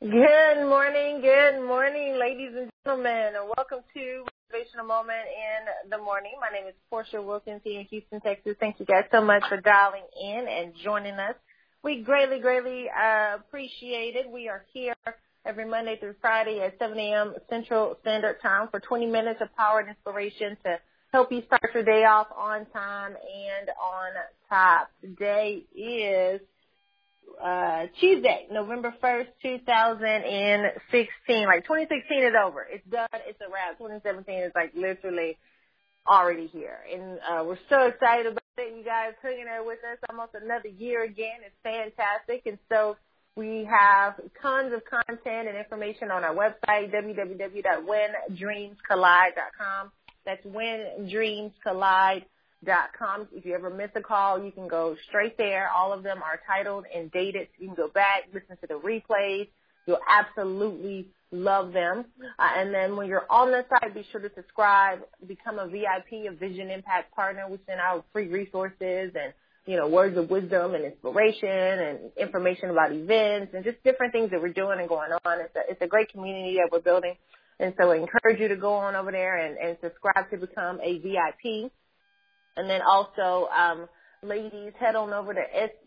Good morning, good morning, ladies and gentlemen, and welcome to Motivational Moment in the Morning. My name is Portia Wilkins here in Houston, Texas. Thank you guys so much for dialing in and joining us. We greatly, greatly uh, appreciate it. We are here every Monday through Friday at 7 a.m. Central Standard Time for 20 minutes of power and inspiration to help you start your day off on time and on top. Today is uh, Tuesday, November 1st, 2016. Like 2016 is over. It's done. It's a wrap. 2017 is like literally already here. And, uh, we're so excited about it. You guys hanging there with us almost another year again. It's fantastic. And so we have tons of content and information on our website, www.whendreamscollide.com. That's whendreamscollide.com dot com. If you ever miss a call, you can go straight there. All of them are titled and dated. You can go back, listen to the replays. You'll absolutely love them. Uh, and then when you're on the site, be sure to subscribe, become a VIP, a Vision Impact Partner. We send out free resources and you know, words of wisdom and inspiration and information about events and just different things that we're doing and going on. It's a, it's a great community that we're building. And so I encourage you to go on over there and, and subscribe to become a VIP. And then also, um, ladies, head on over to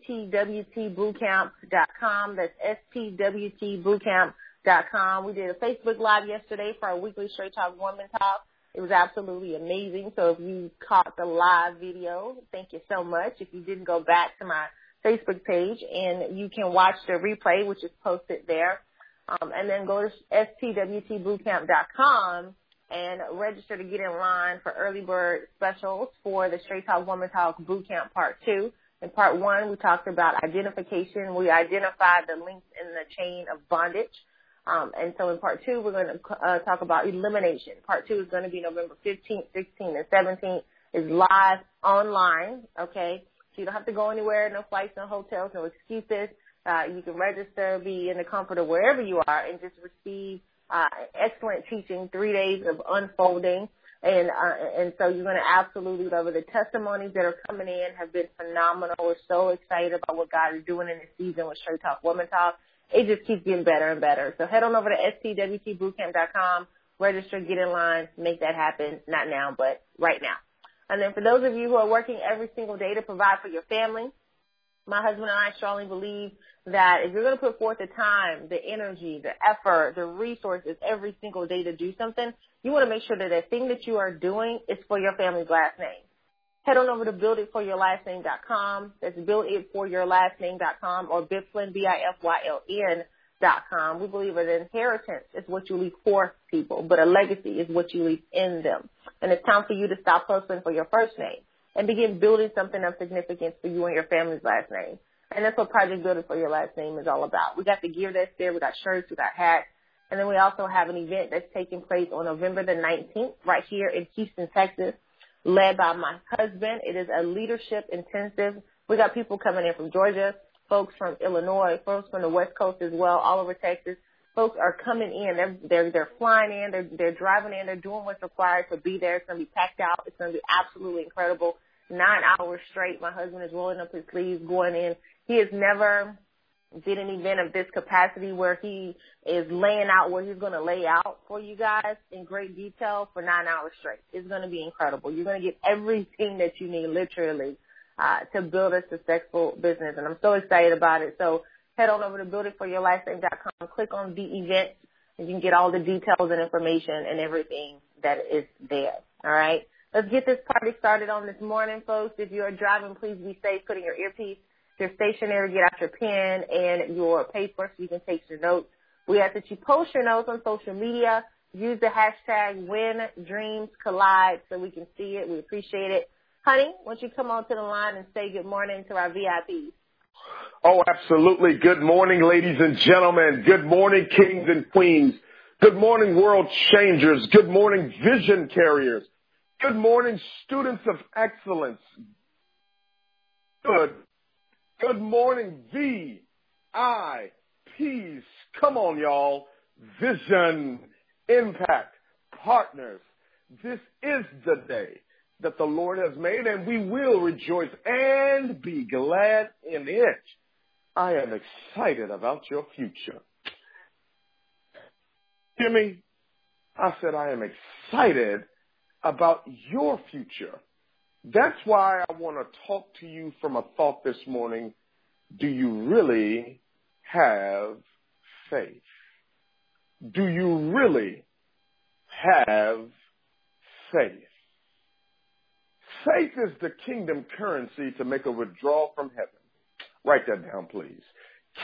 stwtbootcamp.com. That's stwtbootcamp.com. We did a Facebook Live yesterday for our weekly Straight Talk Woman Talk. It was absolutely amazing. So if you caught the live video, thank you so much. If you didn't go back to my Facebook page and you can watch the replay, which is posted there. Um, and then go to stwtbootcamp.com and register to get in line for early bird specials for the Straight Talk Woman Talk Bootcamp Part 2. In Part 1, we talked about identification. We identified the links in the chain of bondage. Um, and so in Part 2, we're going to uh, talk about elimination. Part 2 is going to be November 15th, 16th, and 17th. is live online, okay? So you don't have to go anywhere, no flights, no hotels, no excuses. Uh, you can register, be in the comfort of wherever you are, and just receive uh, excellent teaching, three days of unfolding. And, uh, and so you're going to absolutely love it. The testimonies that are coming in have been phenomenal. We're so excited about what God is doing in this season with Straight Talk Woman Talk. It just keeps getting better and better. So head on over to stwtbootcamp.com, register, get in line, make that happen. Not now, but right now. And then for those of you who are working every single day to provide for your family, my husband and I strongly believe that if you're going to put forth the time, the energy, the effort, the resources every single day to do something, you want to make sure that the thing that you are doing is for your family's last name. Head on over to builditforyourlastname.com. That's builditforyourlastname.com or Biflin, B-I-F-Y-L-N dot com. We believe an inheritance is what you leave for people, but a legacy is what you leave in them. And it's time for you to stop hustling for your first name and begin building something of significance for you and your family's last name. And that's what Project Building for Your Last Name is all about. We got the gear that's there. We got shirts. We got hats. And then we also have an event that's taking place on November the 19th right here in Houston, Texas, led by my husband. It is a leadership intensive. We got people coming in from Georgia, folks from Illinois, folks from the West Coast as well, all over Texas. Folks are coming in. They're they're they're flying in. They're they're driving in. They're doing what's required to be there. It's to be packed out. It's going to be absolutely incredible. Nine hours straight. My husband is rolling up his sleeves, going in he has never did an event of this capacity where he is laying out what he's going to lay out for you guys in great detail for nine hours straight. It's going to be incredible. You're going to get everything that you need literally uh, to build a successful business. And I'm so excited about it. So head on over to builditforyourlifestyle.com, click on the event, and you can get all the details and information and everything that is there. All right. Let's get this party started on this morning, folks. If you are driving, please be safe. Put in your earpiece your stationery, get out your pen and your paper so you can take your notes. We ask that you post your notes on social media. Use the hashtag when dreams collide so we can see it. We appreciate it. Honey, why don't you come on to the line and say good morning to our VIPs? Oh, absolutely. Good morning, ladies and gentlemen. Good morning, kings and queens. Good morning, world changers. Good morning, vision carriers. Good morning, students of excellence. Good Good morning, VIPs. Come on, y'all. Vision, impact, partners. This is the day that the Lord has made and we will rejoice and be glad in it. I am excited about your future. Jimmy. I said, I am excited about your future. That's why I want to talk to you from a thought this morning. Do you really have faith? Do you really have faith? Faith is the kingdom currency to make a withdrawal from heaven. Write that down, please.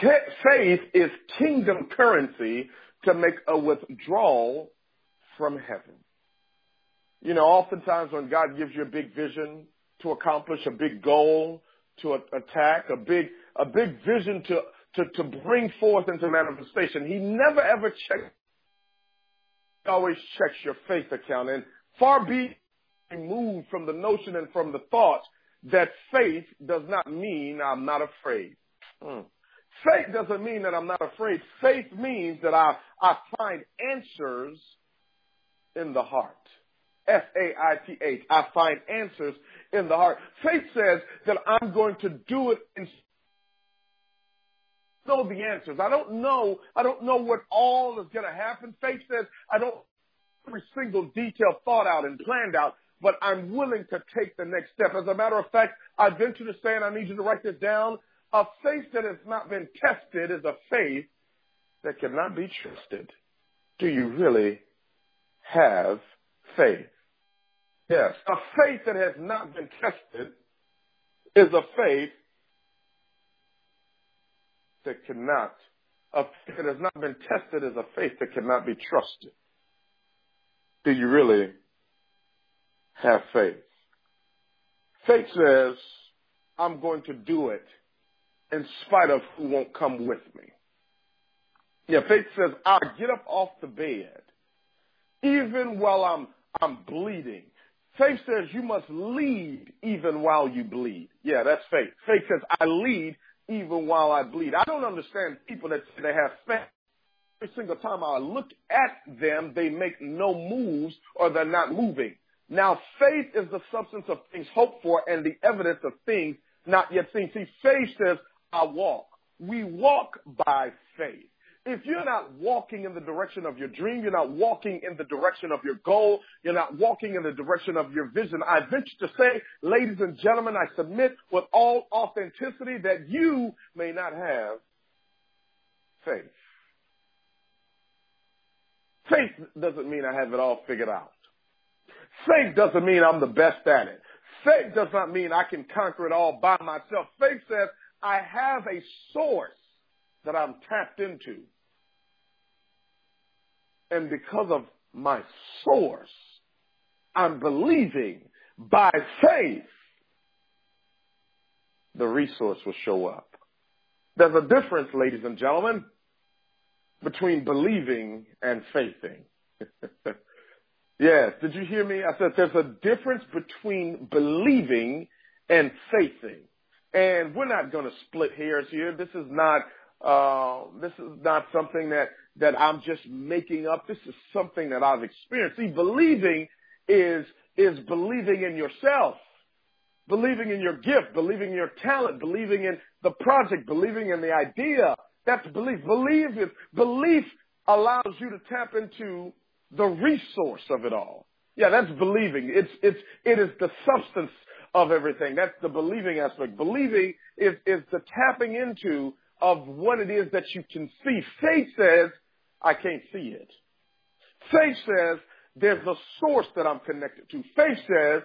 Faith is kingdom currency to make a withdrawal from heaven. You know, oftentimes when God gives you a big vision to accomplish a big goal, to attack, a big, a big vision to, to, to bring forth into manifestation, He never ever checks, He always checks your faith account. And far be removed from the notion and from the thought that faith does not mean I'm not afraid. Mm. Faith doesn't mean that I'm not afraid. Faith means that I, I find answers in the heart. F-A-I-T-H. I find answers in the heart. Faith says that I'm going to do it in know the answers. I don't know. I don't know what all is going to happen. Faith says I don't every single detail thought out and planned out, but I'm willing to take the next step. As a matter of fact, I venture to say, and I need you to write this down, a faith that has not been tested is a faith that cannot be trusted. Do you really have faith? Yes. A faith that has not been tested is a faith that cannot, a faith that has not been tested is a faith that cannot be trusted. Do you really have faith? Faith says, I'm going to do it in spite of who won't come with me. Yeah, faith says, I'll get up off the bed even while I'm, I'm bleeding. Faith says you must lead even while you bleed. Yeah, that's faith. Faith says I lead even while I bleed. I don't understand people that say they have faith. Every single time I look at them, they make no moves or they're not moving. Now, faith is the substance of things hoped for and the evidence of things not yet seen. See, faith says, I walk. We walk by faith. If you're not walking in the direction of your dream, you're not walking in the direction of your goal, you're not walking in the direction of your vision, I venture to say, ladies and gentlemen, I submit with all authenticity that you may not have faith. Faith doesn't mean I have it all figured out. Faith doesn't mean I'm the best at it. Faith does not mean I can conquer it all by myself. Faith says I have a source that I'm tapped into. And because of my source, I'm believing by faith the resource will show up. There's a difference, ladies and gentlemen, between believing and faithing. yes, did you hear me? I said there's a difference between believing and faithing. And we're not going to split hairs here. This is not uh, this is not something that that I'm just making up. This is something that I've experienced. See, believing is is believing in yourself, believing in your gift, believing in your talent, believing in the project, believing in the idea. That's belief. Believe is belief allows you to tap into the resource of it all. Yeah, that's believing. It's it's it is the substance of everything. That's the believing aspect. Believing is, is the tapping into of what it is that you can see. Faith says, I can't see it. Faith says, there's a source that I'm connected to. Faith says,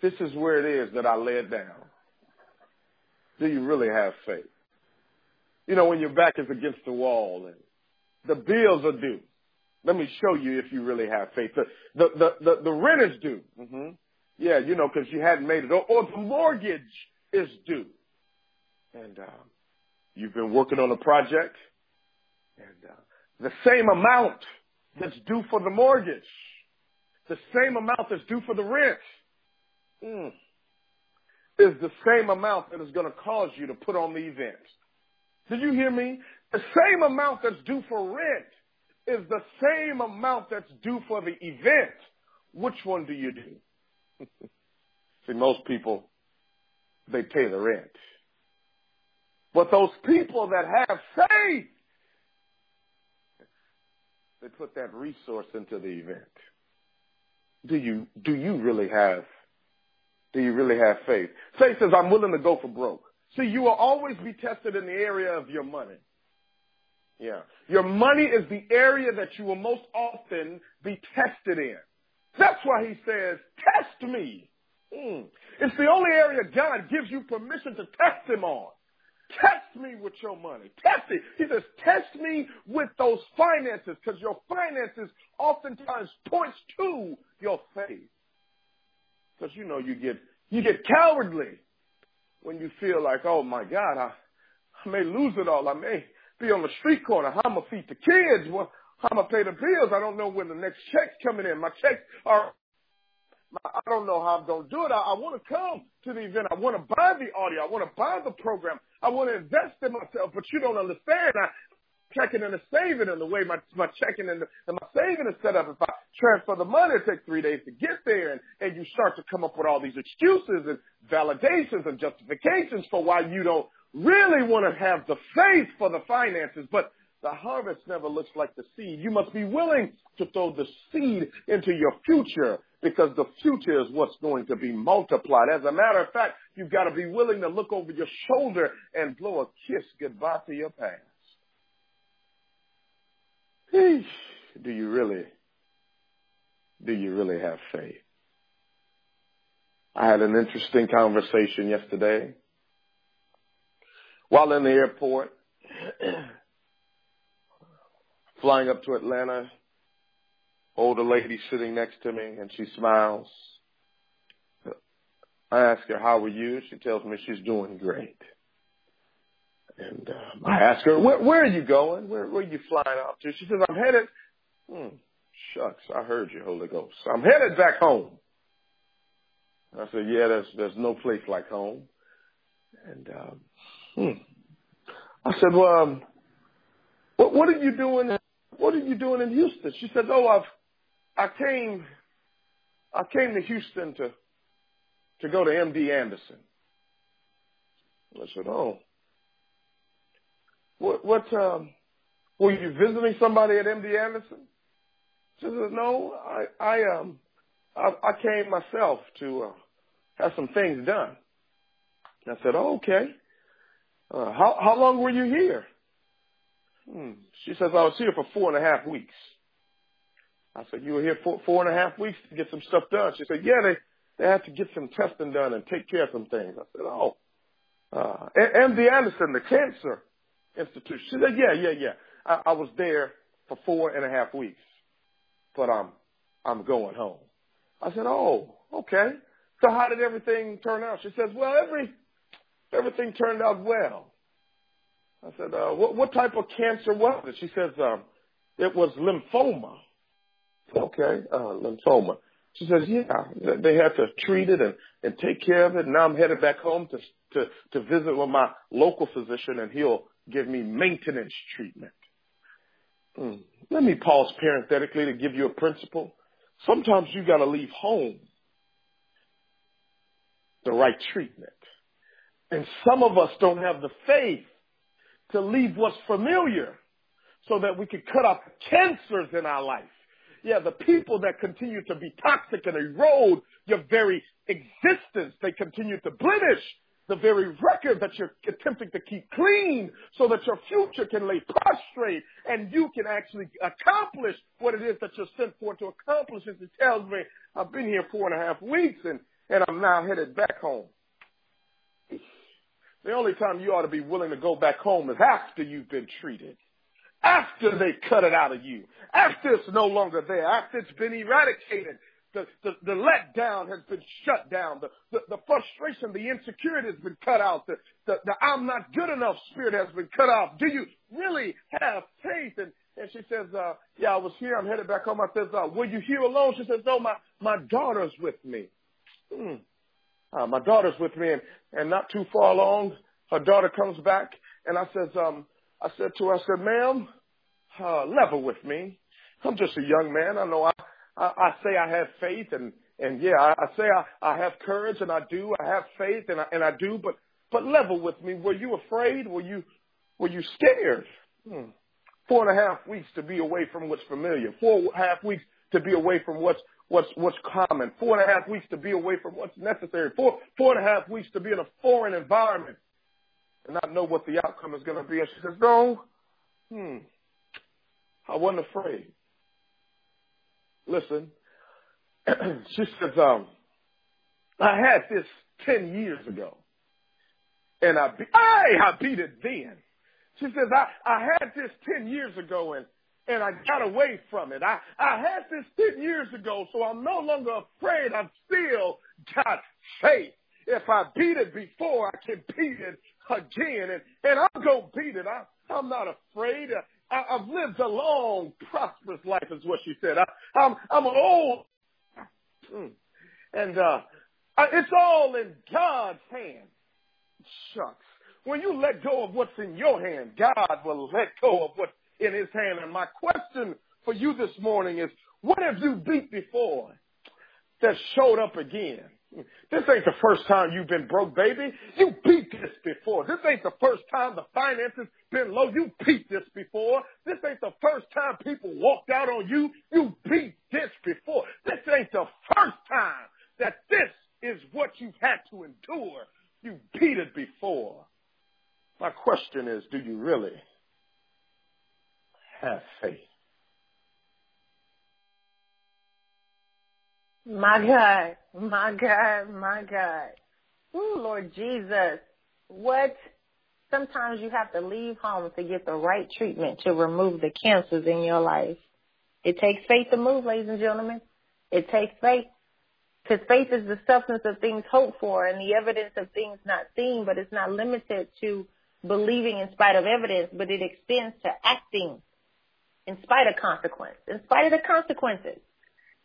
this is where it is that I lay it down. Do you really have faith? You know, when your back is against the wall and the bills are due. Let me show you if you really have faith. The, the, the, the, the rent is due. Mm-hmm. Yeah, you know, because you hadn't made it. Or, or, the mortgage is due. And uh, you've been working on a project. And uh, the same amount that's due for the mortgage, the same amount that's due for the rent, mm, is the same amount that is going to cause you to put on the event. Did you hear me? The same amount that's due for rent is the same amount that's due for the event. Which one do you do? See, most people, they pay the rent. But those people that have faith, they put that resource into the event. Do you, do you really have, do you really have faith? Faith says, I'm willing to go for broke. See, you will always be tested in the area of your money. Yeah. Your money is the area that you will most often be tested in. That's why he says, test me. Mm. It's the only area God gives you permission to test him on. Test me with your money. Test it. He says, test me with those finances because your finances oftentimes points to your faith. Because you know you get you get cowardly when you feel like, oh my God, I, I may lose it all. I may be on the street corner. How am I feed the kids? Well, how am I pay the bills? I don't know when the next check's coming in. My checks are I don't know how I'm to do it. I, I want to come to the event. I want to buy the audio. I want to buy the program. I want to invest in myself, but you don't understand. I, checking and a saving and the way my, my checking and, the, and my saving is set up. If I transfer the money, it takes three days to get there. And, and you start to come up with all these excuses and validations and justifications for why you don't really want to have the faith for the finances. But the harvest never looks like the seed. You must be willing to throw the seed into your future because the future is what's going to be multiplied. As a matter of fact, you've got to be willing to look over your shoulder and blow a kiss goodbye to your past. Do you really, do you really have faith? I had an interesting conversation yesterday while in the airport, flying up to Atlanta older lady sitting next to me and she smiles. I ask her, how are you? She tells me she's doing great. And um, I ask her, where, where are you going? Where, where are you flying off to? She says, I'm headed, hmm, shucks, I heard you, Holy Ghost. I'm headed back home. I said, yeah, there's, there's no place like home. And, um, hmm. I said, well, um, what, what are you doing? What are you doing in Houston? She said, oh, I've, I came, I came to Houston to, to go to MD Anderson. I said, oh, what, what, um, were you visiting somebody at MD Anderson? She said, no, I, I, um, I, I came myself to, uh, have some things done. I said, oh, okay. Uh, how, how long were you here? Hmm. She says, I was here for four and a half weeks. I said, you were here for four and a half weeks to get some stuff done. She said, yeah, they, they had to get some testing done and take care of some things. I said, oh, uh, MD Anderson, the cancer institute. She said, yeah, yeah, yeah. I, I was there for four and a half weeks, but I'm, I'm going home. I said, oh, okay. So how did everything turn out? She says, well, every, everything turned out well. I said, uh, what, what type of cancer was it? She says, um, it was lymphoma. Okay, uh, lymphoma. She says, yeah, they had to treat it and, and take care of it. Now I'm headed back home to, to, to visit with my local physician and he'll give me maintenance treatment. Hmm. Let me pause parenthetically to give you a principle. Sometimes you gotta leave home the right treatment. And some of us don't have the faith to leave what's familiar so that we can cut off cancers in our life yeah, the people that continue to be toxic and erode your very existence, they continue to blemish the very record that you're attempting to keep clean so that your future can lay prostrate and you can actually accomplish what it is that you're sent for to accomplish. As it tells me, I've been here four and a half weeks and, and I'm now headed back home. The only time you ought to be willing to go back home is after you've been treated after they cut it out of you, after it's no longer there, after it's been eradicated, the, the, the letdown has been shut down, the, the, the frustration, the insecurity has been cut out, the, the, the I'm not good enough spirit has been cut off. Do you really have faith? And, and she says, uh, yeah, I was here. I'm headed back home. I says, uh, were you here alone? She says, no, my, my daughter's with me. Hmm. Uh, my daughter's with me and, and not too far along, her daughter comes back and I says, um, I said to her, I said, ma'am, uh, level with me. I'm just a young man. I know I, I, I say I have faith and, and yeah, I, I say I, I have courage and I do. I have faith and I, and I do, but, but level with me. Were you afraid? Were you, were you scared? Hmm. Four and a half weeks to be away from what's familiar. Four and a half weeks to be away from what's what's what's common. Four and a half weeks to be away from what's necessary. Four four and a half weeks to be in a foreign environment and not know what the outcome is going to be. And she says, "No, hmm, I wasn't afraid." Listen, she says, um, "I had this ten years ago, and I be- I, I beat it then." She says, I, I had this 10 years ago and, and I got away from it. I, I had this 10 years ago, so I'm no longer afraid. I've still got faith. If I beat it before, I can beat it again. And, and I'm going to beat it. I, I'm not afraid. I, I've lived a long, prosperous life, is what she said. I, I'm, I'm old. Hmm. And uh, it's all in God's hands. Shucks. When you let go of what's in your hand, God will let go of what's in his hand. And my question for you this morning is, what have you beat before that showed up again? This ain't the first time you've been broke, baby. You beat this before. This ain't the first time the finances been low. You beat this before. This ain't the first time people walked out on you. You beat this before. This ain't the first time that this is what you've had to endure. You beat it before. My question is, do you really have faith? My God, my God, my God. Ooh, Lord Jesus. What? Sometimes you have to leave home to get the right treatment to remove the cancers in your life. It takes faith to move, ladies and gentlemen. It takes faith. Because faith is the substance of things hoped for and the evidence of things not seen, but it's not limited to believing in spite of evidence, but it extends to acting in spite of consequence, in spite of the consequences,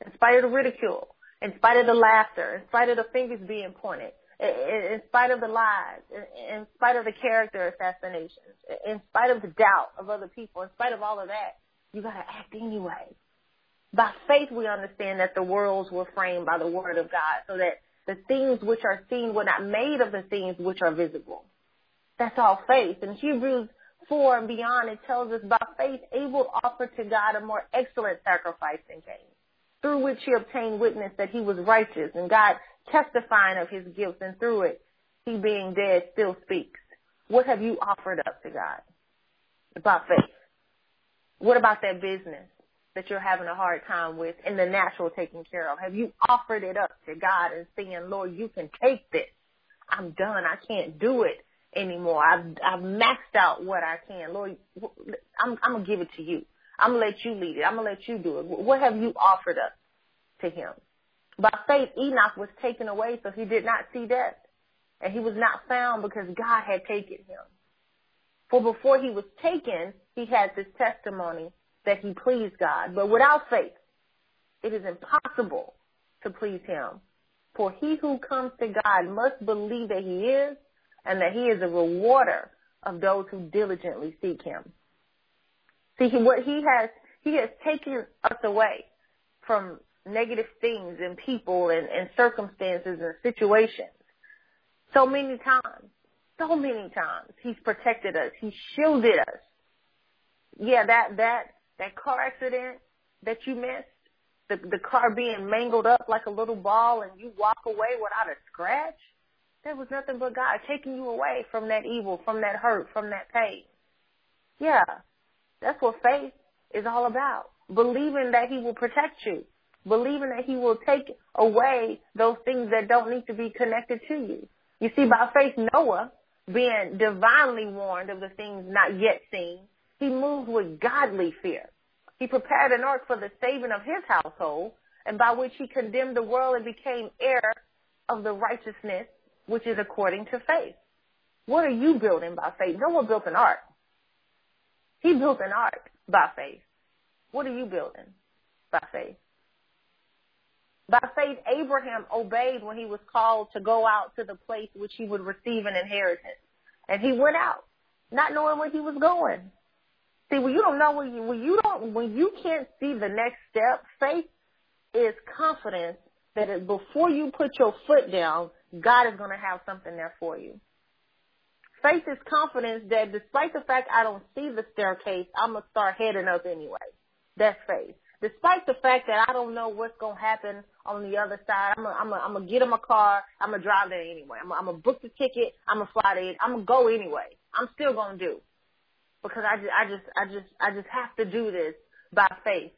in spite of the ridicule, in spite of the laughter, in spite of the fingers being pointed, in spite of the lies, in spite of the character assassinations, in spite of the doubt of other people, in spite of all of that, you gotta act anyway. By faith, we understand that the worlds were framed by the word of God so that the things which are seen were not made of the things which are visible. That's all faith. In Hebrews 4 and beyond, it tells us by faith, Abel offered to God a more excellent sacrifice than Cain, through which he obtained witness that he was righteous and God testifying of his gifts and through it, he being dead still speaks. What have you offered up to God? By faith. What about that business? that you're having a hard time with in the natural taking care of? Have you offered it up to God and saying, Lord, you can take this. I'm done. I can't do it anymore. I've, I've maxed out what I can. Lord, I'm, I'm to give it to you. I'm to let you lead it. I'm to let you do it. What have you offered up to him? By faith, Enoch was taken away so he did not see death. And he was not found because God had taken him. For before he was taken, he had this testimony that he pleased God. But without faith, it is impossible to please him. For he who comes to God must believe that he is and that he is a rewarder of those who diligently seek him. See, what he has, he has taken us away from negative things and people and, and circumstances and situations so many times. So many times. He's protected us. He shielded us. Yeah, that, that that car accident that you missed, the, the car being mangled up like a little ball and you walk away without a scratch, that was nothing but God taking you away from that evil, from that hurt, from that pain. Yeah, that's what faith is all about. Believing that He will protect you. Believing that He will take away those things that don't need to be connected to you. You see, by faith, Noah, being divinely warned of the things not yet seen, he moved with godly fear. He prepared an ark for the saving of his household, and by which he condemned the world and became heir of the righteousness which is according to faith. What are you building by faith? Noah built an ark. He built an ark by faith. What are you building by faith? By faith, Abraham obeyed when he was called to go out to the place which he would receive an inheritance. And he went out, not knowing where he was going. See, when you don't know when you when you don't when you can't see the next step, faith is confidence that before you put your foot down, God is going to have something there for you. Faith is confidence that despite the fact I don't see the staircase, I'm going to start heading up anyway. That's faith. Despite the fact that I don't know what's going to happen on the other side, I'm going I'm to get in my car. I'm going to drive there anyway. I'm going to book the ticket. I'm going to fly there. I'm going to go anyway. I'm still going to do because I just, I just, I just, I just have to do this by faith.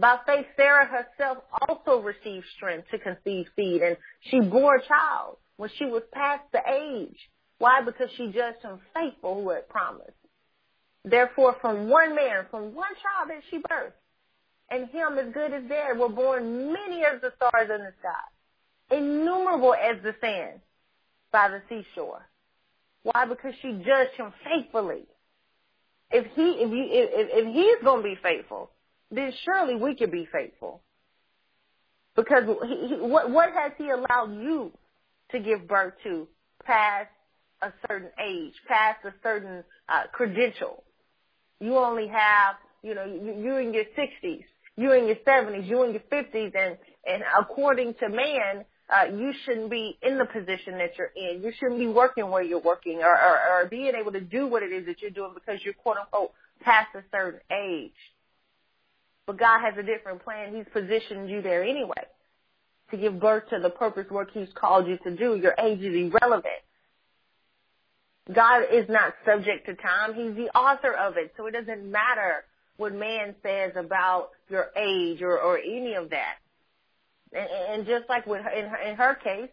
By faith, Sarah herself also received strength to conceive seed and she bore a child when she was past the age. Why? Because she judged him faithful who had promised. Therefore, from one man, from one child that she birthed, and him as good as dead were born many as the stars in the sky, innumerable as the sand by the seashore. Why? Because she judged him faithfully. If he, if you, if, if he's going to be faithful, then surely we can be faithful. Because he, he, what, what has he allowed you to give birth to past a certain age, past a certain uh, credential? You only have, you know, you, you're in your 60s, you're in your 70s, you're in your 50s, and, and according to man, uh, you shouldn't be in the position that you're in. You shouldn't be working where you're working or, or, or being able to do what it is that you're doing because you're quote unquote past a certain age. But God has a different plan. He's positioned you there anyway to give birth to the purpose work He's called you to do. Your age is irrelevant. God is not subject to time. He's the author of it. So it doesn't matter what man says about your age or, or any of that. And, and just like with her, in her, in her case,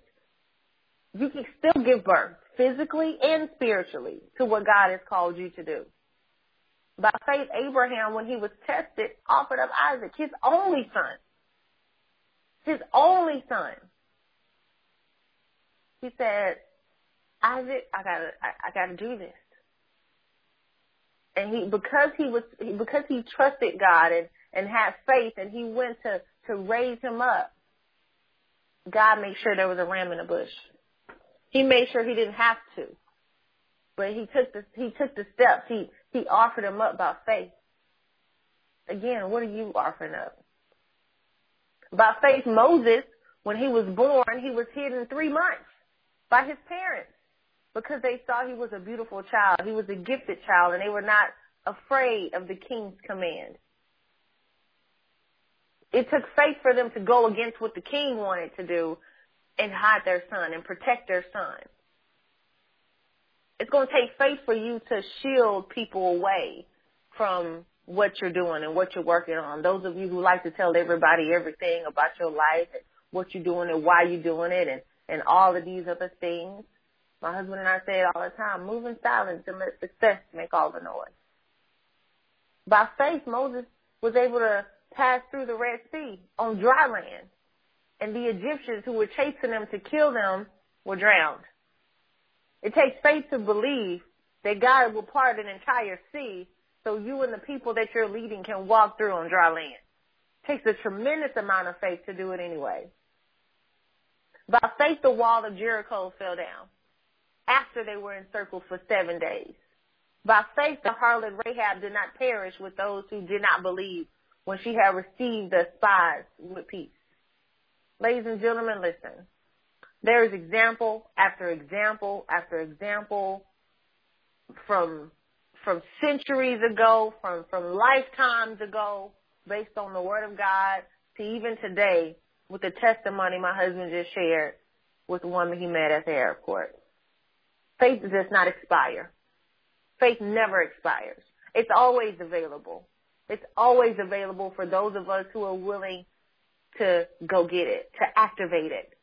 you can still give birth physically and spiritually to what God has called you to do. By faith, Abraham, when he was tested, offered up Isaac, his only son. His only son. He said, Isaac, I gotta, I, I gotta do this. And he, because he was, because he trusted God and, and had faith and he went to, to raise him up, God made sure there was a ram in the bush. He made sure he didn't have to. But he took the he took the steps. He he offered him up by faith. Again, what are you offering up? By faith, Moses, when he was born, he was hidden three months by his parents because they saw he was a beautiful child. He was a gifted child, and they were not afraid of the king's command. It took faith for them to go against what the king wanted to do and hide their son and protect their son. It's going to take faith for you to shield people away from what you're doing and what you're working on. Those of you who like to tell everybody everything about your life and what you're doing and why you're doing it and, and all of these other things. My husband and I say it all the time, move in silence and let success make all the noise. By faith, Moses was able to pass through the Red Sea on dry land. And the Egyptians who were chasing them to kill them were drowned. It takes faith to believe that God will part an entire sea so you and the people that you're leading can walk through on dry land. It takes a tremendous amount of faith to do it anyway. By faith, the wall of Jericho fell down after they were encircled for seven days. By faith, the harlot Rahab did not perish with those who did not believe when she had received the spies with peace. Ladies and gentlemen, listen. There is example after example after example from from centuries ago, from from lifetimes ago, based on the Word of God, to even today with the testimony my husband just shared with the woman he met at the airport. Faith does not expire. Faith never expires. It's always available. It's always available for those of us who are willing to go get it, to activate it,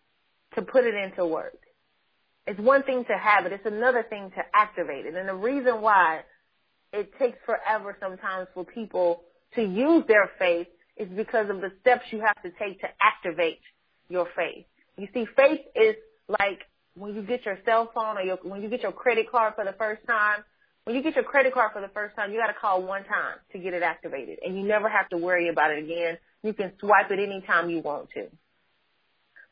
to put it into work. It's one thing to have it. It's another thing to activate it. And the reason why it takes forever sometimes for people to use their faith is because of the steps you have to take to activate your faith. You see, faith is like when you get your cell phone or your, when you get your credit card for the first time, when you get your credit card for the first time, you got to call one time to get it activated, and you never have to worry about it again. You can swipe it anytime you want to.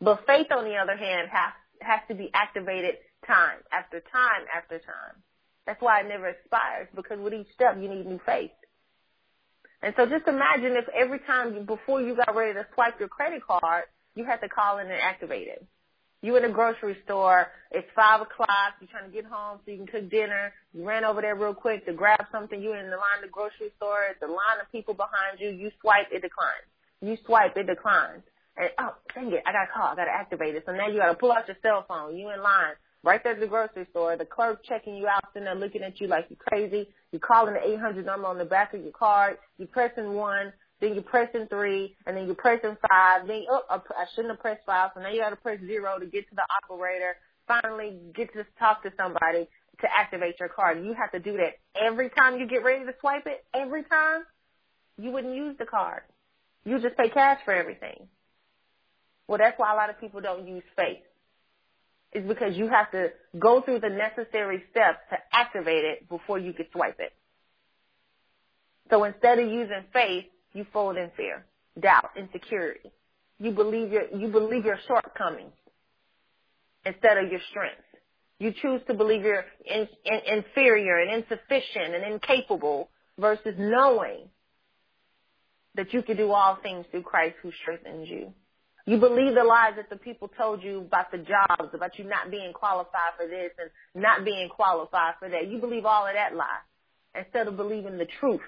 But faith, on the other hand, has has to be activated time after time after time. That's why it never expires because with each step you need new faith. And so just imagine if every time you, before you got ready to swipe your credit card, you had to call in and activate it. You in the grocery store, it's five o'clock, you're trying to get home so you can cook dinner, you ran over there real quick to grab something, you're in the line of the grocery store, a line of people behind you, you swipe, it declines. You swipe, it declines. And oh, dang it, I got a call, I gotta activate it. So now you gotta pull out your cell phone, you in line, right there at the grocery store, the clerk checking you out, sitting there looking at you like you're crazy. You're calling the 800 number on the back of your card, you're pressing one, then you're pressing three, and then you're pressing five. Then oh, I shouldn't have pressed five, so now you got to press zero to get to the operator. Finally, get to talk to somebody to activate your card. You have to do that every time you get ready to swipe it. Every time, you wouldn't use the card. You just pay cash for everything. Well, that's why a lot of people don't use Faith. Is because you have to go through the necessary steps to activate it before you can swipe it. So instead of using Faith, you fold in fear, doubt, insecurity. You believe your, you believe your shortcomings instead of your strengths. You choose to believe you're in, in, inferior and insufficient and incapable versus knowing that you can do all things through Christ who strengthens you. You believe the lies that the people told you about the jobs, about you not being qualified for this and not being qualified for that. You believe all of that lie instead of believing the truth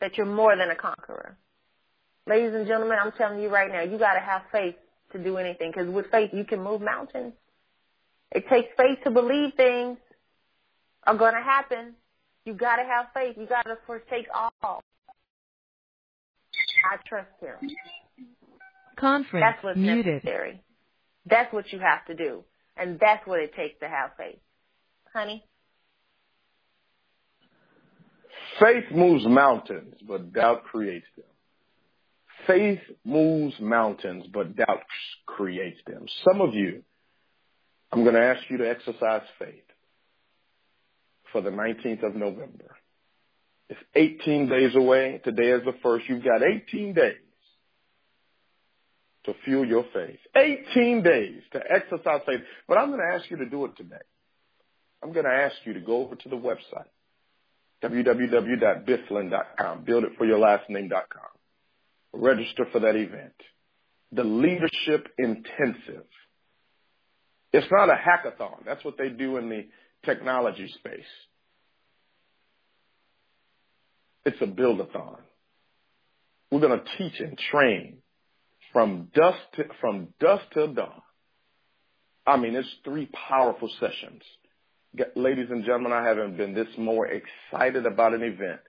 that you're more than a conqueror. Ladies and gentlemen, I'm telling you right now, you got to have faith to do anything because with faith you can move mountains. It takes faith to believe things are going to happen. You got to have faith. You got to forsake all. I trust him. Conference that's what's muted. necessary. That's what you have to do. And that's what it takes to have faith. Honey? Faith moves mountains, but doubt creates them. Faith moves mountains, but doubt creates them. Some of you, I'm going to ask you to exercise faith for the 19th of November. It's 18 days away. Today is the first. You've got 18 days to fuel your faith. 18 days to exercise faith. But I'm going to ask you to do it today. I'm going to ask you to go over to the website www.bifflin.com. Build it for your last name.com. Register for that event. The Leadership Intensive. It's not a hackathon. That's what they do in the technology space. It's a build-a-thon. We're going to teach and train from dusk to, from dusk till dawn. I mean, it's three powerful sessions ladies and gentlemen, I haven't been this more excited about an event.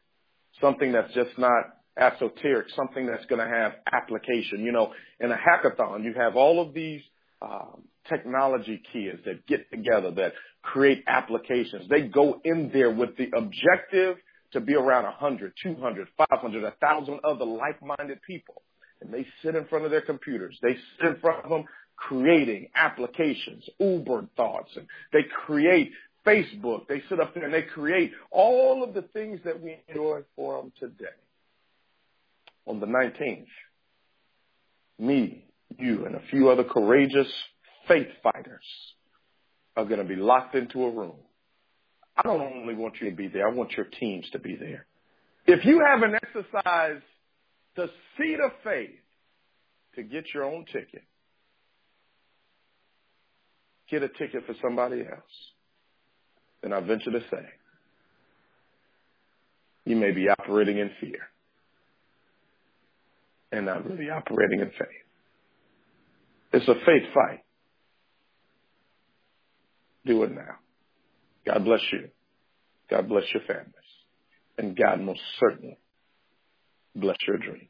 Something that's just not esoteric, something that's going to have application. You know, in a hackathon, you have all of these um, technology kids that get together that create applications. They go in there with the objective to be around 100, 200, 500, 1,000 other like-minded people. And they sit in front of their computers. They sit in front of them creating applications, Uber thoughts, and they create Facebook. They sit up there and they create all of the things that we enjoy for them today. On the 19th, me, you, and a few other courageous faith fighters are going to be locked into a room. I don't only want you to be there, I want your teams to be there. If you haven't exercised the seed of faith to get your own ticket, get a ticket for somebody else And I venture to say you may be operating in fear and not really operating in faith. It's a faith fight. Do it now. God bless you. God bless your families. And God most certainly bless your dreams.